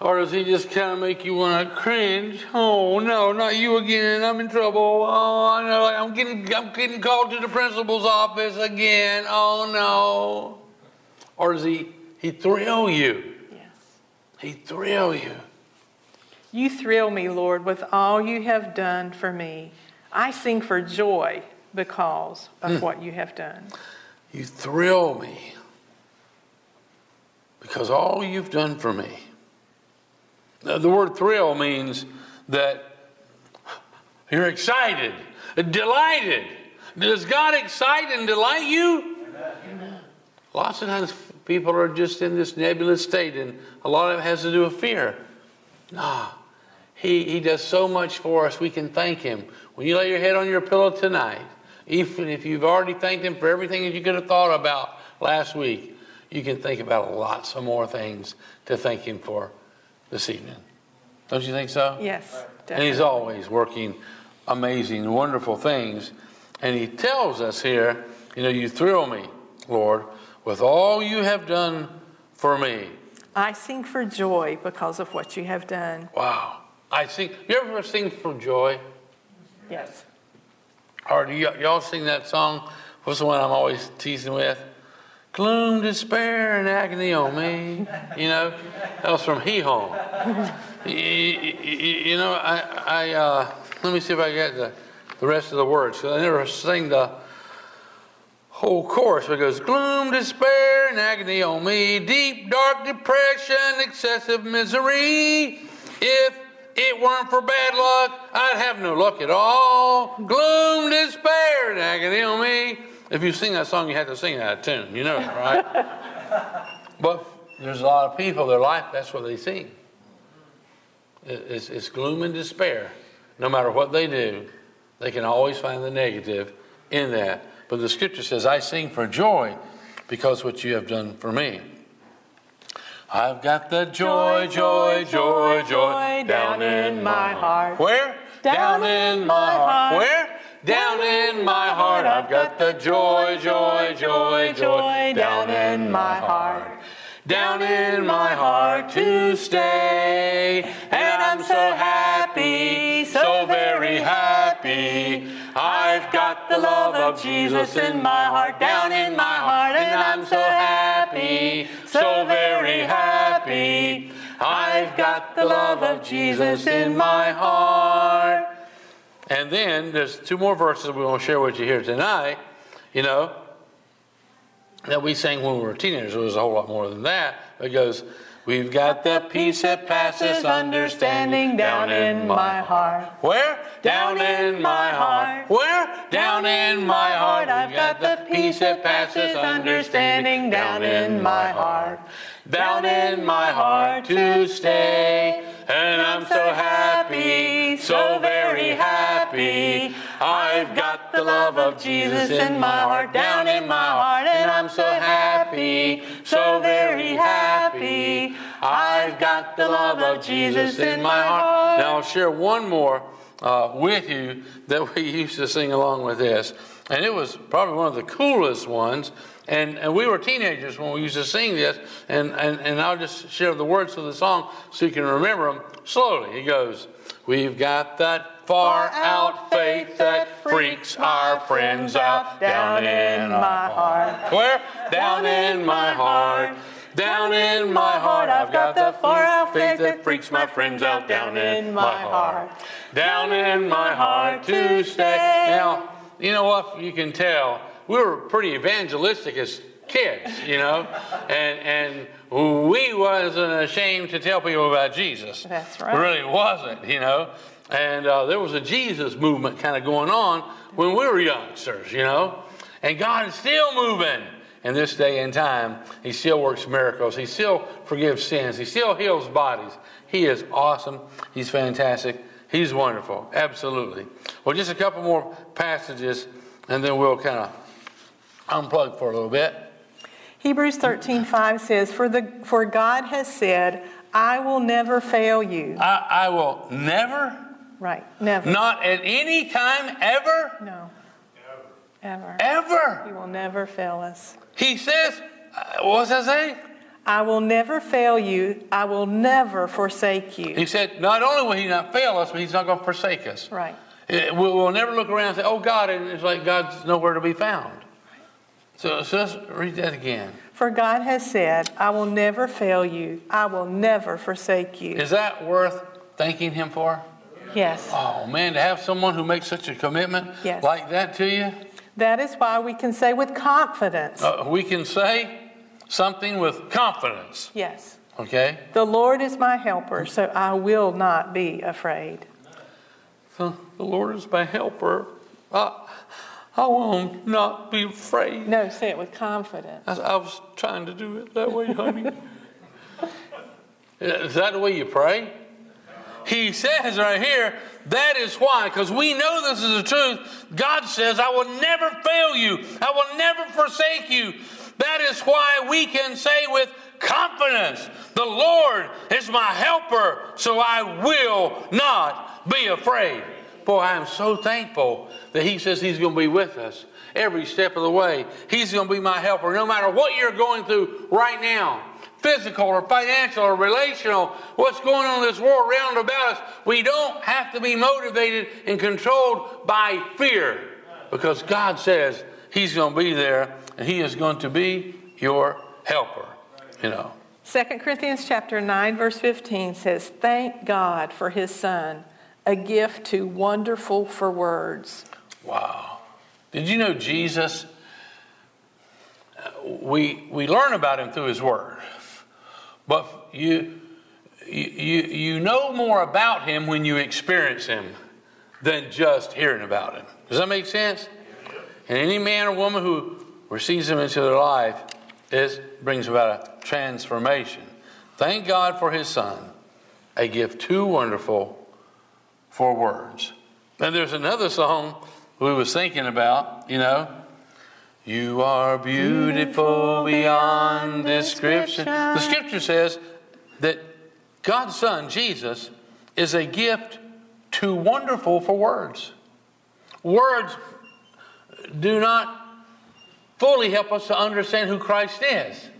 Or does he just kind of make you want to cringe? Oh no, not you again! I'm in trouble. Oh, I know, I'm getting, I'm getting called to the principal's office again. Oh no! Or does he, he thrill you? Yes. He thrill you. You thrill me, Lord, with all you have done for me. I sing for joy because of hmm. what you have done. You thrill me because all you've done for me. The word thrill means that you're excited, delighted. Does God excite and delight you? Lots of times people are just in this nebulous state, and a lot of it has to do with fear. No, he, he does so much for us, we can thank Him. When you lay your head on your pillow tonight, even if you've already thanked Him for everything that you could have thought about last week, you can think about lots of more things to thank Him for this evening. Don't you think so? Yes, Definitely. And He's always working amazing, wonderful things. And He tells us here, you know, you thrill me, Lord, with all you have done for me. I sing for joy because of what you have done. Wow. I sing. You ever sing for joy? Yes. Or do y- y'all sing that song? What's the one I'm always teasing with? Gloom, despair, and agony on me. You know, that was from Hee Haw. you, know, I, I uh, let me see if I get the, the rest of the words. I never sing the whole chorus. It goes, gloom, despair, and agony on me, deep, dark depression, excessive misery. If it weren't for bad luck, I'd have no luck at all. Gloom, despair, and agony on me. If you sing that song, you have to sing it out of tune. You know that, right? but there's a lot of people, their life, that's what they sing. It's, it's gloom and despair. No matter what they do, they can always find the negative in that. But the scripture says, I sing for joy because what you have done for me. I've got the joy, joy, joy, joy down in my heart. Where? Down in my heart. Where? Down in my heart. I've got the joy, joy, joy, joy down in my heart. Down in my heart to stay. And I'm so happy, so very happy. I've got the love of Jesus in my heart, down in my heart, and I'm so happy, so very happy. I've got the love of Jesus in my heart. And then there's two more verses we want to share with you here tonight. You know, that we sang when we were teenagers. It was a whole lot more than that. It goes, We've got the peace that passes understanding down in my heart. Where? Down in my heart. Where? Down in my heart. I've got the peace that passes understanding down in my heart. Down in my heart to stay. And I'm so happy, so very happy. I've got the love of Jesus in my heart, down in my heart, and I'm so happy, so very happy. I've got the love of Jesus in my heart. Now I'll share one more uh, with you that we used to sing along with this, and it was probably one of the coolest ones. And, and we were teenagers when we used to sing this, and, and, and I'll just share the words of the song so you can remember them slowly. He goes, We've got that far out faith that freaks our friends out down in my heart. Where? Down in my heart. Down in my heart, I've got the far out faith that freaks my friends out down in my heart. Down in my heart to stay. Now, you know what? You can tell we were pretty evangelistic as kids, you know, and and we wasn't ashamed to tell people about Jesus. That's right. Really wasn't, you know. And uh, there was a Jesus movement kind of going on when we were youngsters, you know. And God is still moving in this day and time. He still works miracles. He still forgives sins. He still heals bodies. He is awesome. He's fantastic. He's wonderful. Absolutely. Well, just a couple more passages, and then we'll kind of unplug for a little bit. Hebrews 13:5 says, "For the for God has said, I will never fail you." I, I will never, Right. Never. not at any time, ever, No. Ever. Ever. He will never fail us. He says, Uh, What's that say? I will never fail you. I will never forsake you. He said, not only will he not fail us, but he's not going to forsake us. Right. We'll, we'll never look around and say, oh, God, and it's like God's nowhere to be found. So, so let's read that again. For God has said, I will never fail you. I will never forsake you. Is that worth thanking him for? Yes. Oh, man, to have someone who makes such a commitment Yes. like that to you, That is why we can say with confidence, uh, we can say something with confidence. Yes. Okay? The Lord is my helper, so I will not be afraid. So the Lord is my helper. I, I will not be afraid. No, say it with confidence. I, I was trying to do it that way, honey. is that the way you pray? He says right here, that is why, because we know this is the truth. God says, I will never fail you, I will never forsake you. That is why we can say with confidence, The Lord is my helper, so I will not be afraid. Boy, I am so thankful that He says He's going to be with us every step of the way. He's going to be my helper no matter what you're going through right now physical or financial or relational, what's going on in this world round about us, we don't have to be motivated and controlled by fear because God says He's going to be there and He is going to be your helper. You know. 2 Corinthians chapter 9 verse 15 says, "Thank God for his son, a gift too wonderful for words." Wow. Did you know Jesus? We, we learn about him through his word. But you, you, you know more about him when you experience him than just hearing about him. Does that make sense? And any man or woman who receives him into their life is, brings about a transformation. Thank God for his son, a gift too wonderful for words. And there's another song we was thinking about, you know. You are beautiful beyond description. The scripture says that God's Son, Jesus, is a gift too wonderful for words. Words do not fully help us to understand who Christ is.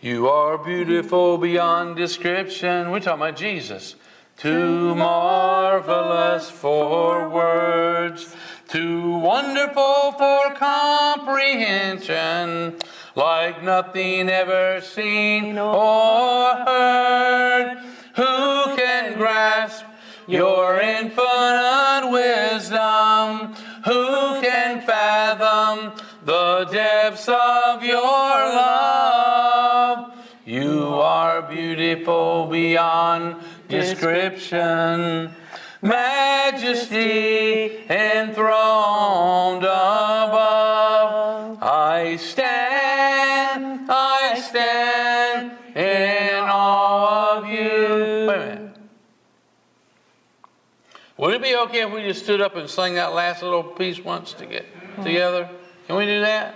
You are beautiful beyond description. We're talking about Jesus. Too marvelous for words, too wonderful for comprehension, like nothing ever seen or heard. Who can grasp your infinite wisdom? Who can fathom the depths of your love? You are beautiful beyond description, majesty enthroned above. I stand, I stand in awe of you. Wait a minute. Would it be okay if we just stood up and sang that last little piece once to get together? Can we do that?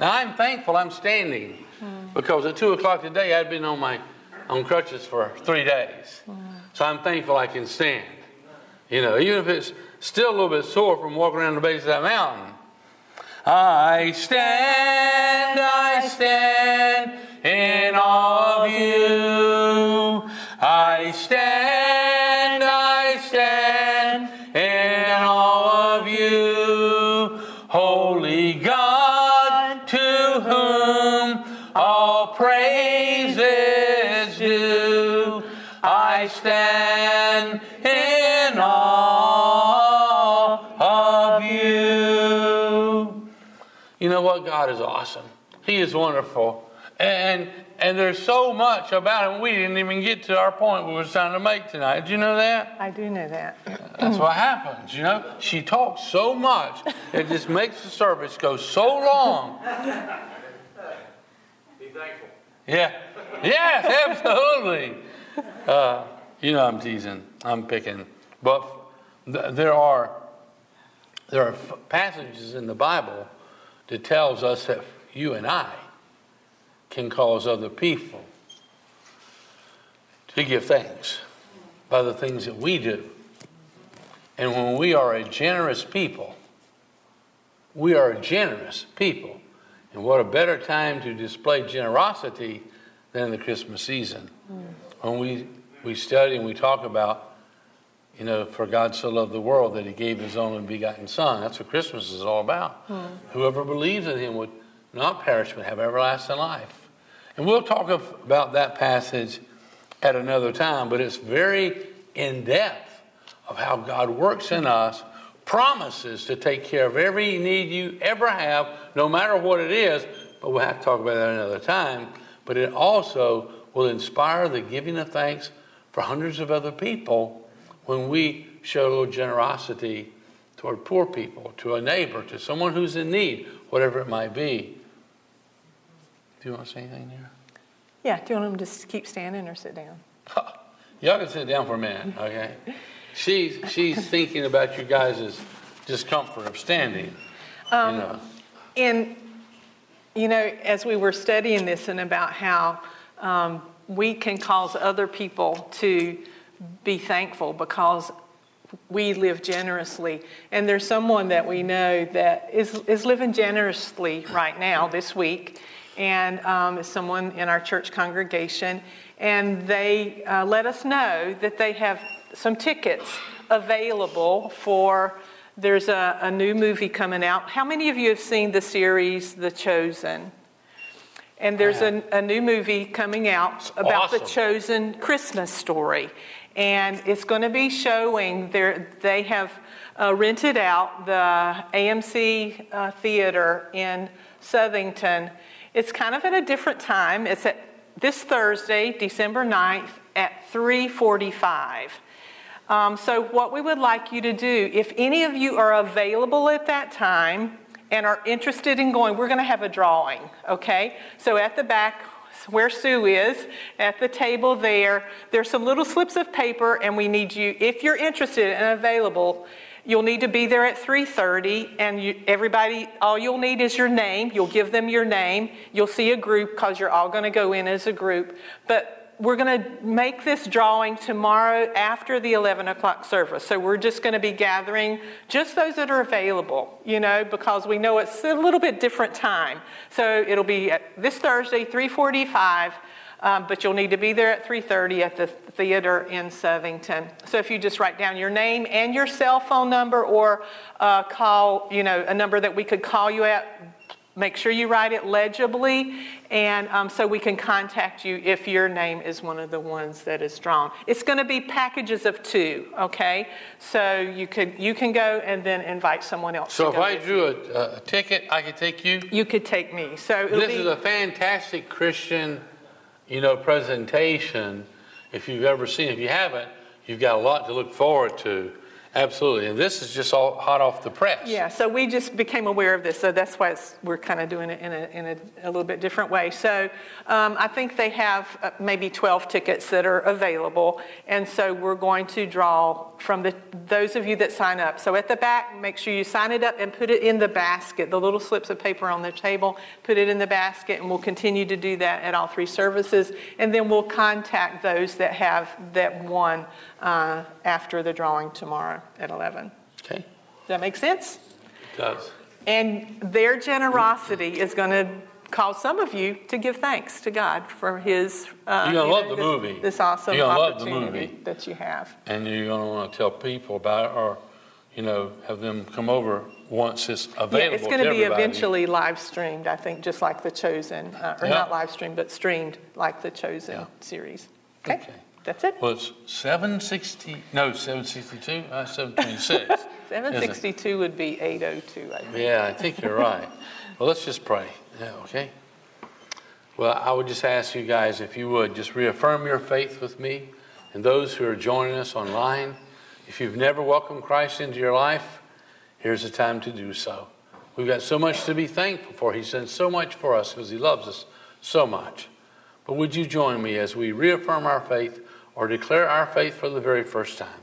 Now I'm thankful I'm standing because at two o'clock today I'd been on my on crutches for three days. So I'm thankful I can stand. You know, even if it's still a little bit sore from walking around the base of that mountain. I stand, I stand in awe of you. I stand, God is awesome. He is wonderful. And and there's so much about him we didn't even get to our point we were trying to make tonight. Do you know that? I do know that. That's what happens, you know. She talks so much, it just makes the service go so long. Be thankful. Yeah. Yes, absolutely. Uh, you know, I'm teasing. I'm picking. But th- there are there are f- passages in the Bible that tells us that you and I can cause other people to give thanks by the things that we do. And when we are a generous people, we are a generous people. And what a better time to display generosity than the Christmas season. Mm. When we, we study and we talk about, you know, for God so loved the world that he gave his only begotten Son. That's what Christmas is all about. Mm. Whoever believes in him would not perish but have everlasting life. And we'll talk about that passage at another time, but it's very in depth of how God works in us, promises to take care of every need you ever have, no matter what it is, but we'll have to talk about that another time. But it also will inspire the giving of thanks for hundreds of other people when we show generosity toward poor people, to a neighbor, to someone who's in need, whatever it might be. Do you want to say anything there? Yeah, do you want them to just keep standing or sit down? Y'all can sit down for a minute, okay? she's she's thinking about you guys' discomfort of standing. Um, you know. And you know, as we were studying this and about how um, we can cause other people to be thankful because we live generously. And there's someone that we know that is, is living generously right now this week and um, someone in our church congregation, and they uh, let us know that they have some tickets available for. There's a, a new movie coming out. How many of you have seen the series The Chosen? And there's a, a new movie coming out about awesome. the Chosen Christmas story. And it's going to be showing, they have uh, rented out the AMC uh, Theater in Southington it's kind of at a different time. It's at this Thursday, December 9th at 345. Um, so, what we would like you to do, if any of you are available at that time and are interested in going, we're going to have a drawing, okay? So, at the back, where Sue is, at the table there, there's some little slips of paper, and we need you, if you're interested and available, You'll need to be there at 3:30 and you, everybody all you'll need is your name. You'll give them your name. You'll see a group cuz you're all going to go in as a group. But we're going to make this drawing tomorrow after the 11 o'clock service. So we're just going to be gathering just those that are available, you know, because we know it's a little bit different time. So it'll be this Thursday, 345. Um, but you'll need to be there at 3.30 at the theater in Southington. So if you just write down your name and your cell phone number or uh, call, you know, a number that we could call you at, make sure you write it legibly and um, so we can contact you if your name is one of the ones that is drawn. It's going to be packages of two okay? So you could you can go and then invite someone else so if i drew a, a, ticket i could take you? You could take me. So this be, is a fantastic christian you know, presentation, if you've ever seen. It. If you haven't, you've got a lot to look forward to. Absolutely. And this is just all hot off the press. Yeah, so we just became aware of this. So that's why we're kind of doing it in, a, in a, a little bit different way. So um, I think they have uh, maybe 12 tickets that are available. And so we're going to draw from the, those of you that sign up. So at the back, make sure you sign it up and put it in the basket, the little slips of paper on the table, put it in the basket. And we'll continue to do that at all three services. And then we'll contact those that have that won uh, after the drawing tomorrow at 11. Okay. Does that make sense? It does. And their generosity is going to cause some of you to give thanks to God for His. Uh, you're going to love the movie. This awesome opportunity that you have. And you're going to want to tell people about it or, you know, have them come over once it's available. Yeah, it's going to, be eventually live streamed, I think, just like The Chosen, uh, or yeah. not live streamed, but streamed like The Chosen yeah. series. Okay. okay. That's it? Well, it's 760, no, 762, uh, 726. 762 would be 802, I think. Yeah, I think you're right. well, let's just pray. Yeah, okay. Well, I would just ask you guys, if you would, just reaffirm your faith with me and those who are joining us online. If you've never welcomed Christ into your life, here's the time to do so. We've got so much to be thankful for. He's done so much for us because He loves us so much. But would you join me as we reaffirm our faith or declare our faith for the very first time.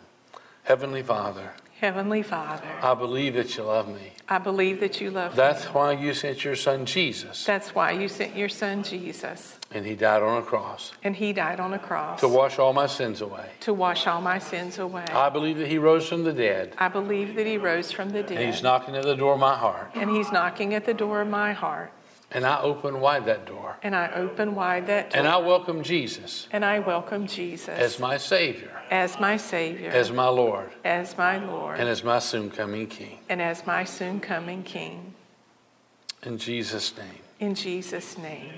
Heavenly Father, Heavenly Father, I believe that you love me. I believe that you love me. That's why you sent your son Jesus, That's why you sent your son Jesus, and he died on a cross and he died on a cross to wash all my sins away. to wash all my sins away. I believe that he rose from the dead, I believe that he rose from the dead. and he's knocking at the door of my heart. and he's knocking at the door of my heart. And I open wide that door, And I open wide that door. and I welcome Jesus and I welcome Jesus as my Savior, as my Savior, as my Lord, as my Lord, and as my soon coming King. and as my soon coming King. In Jesus' name. In Jesus' name.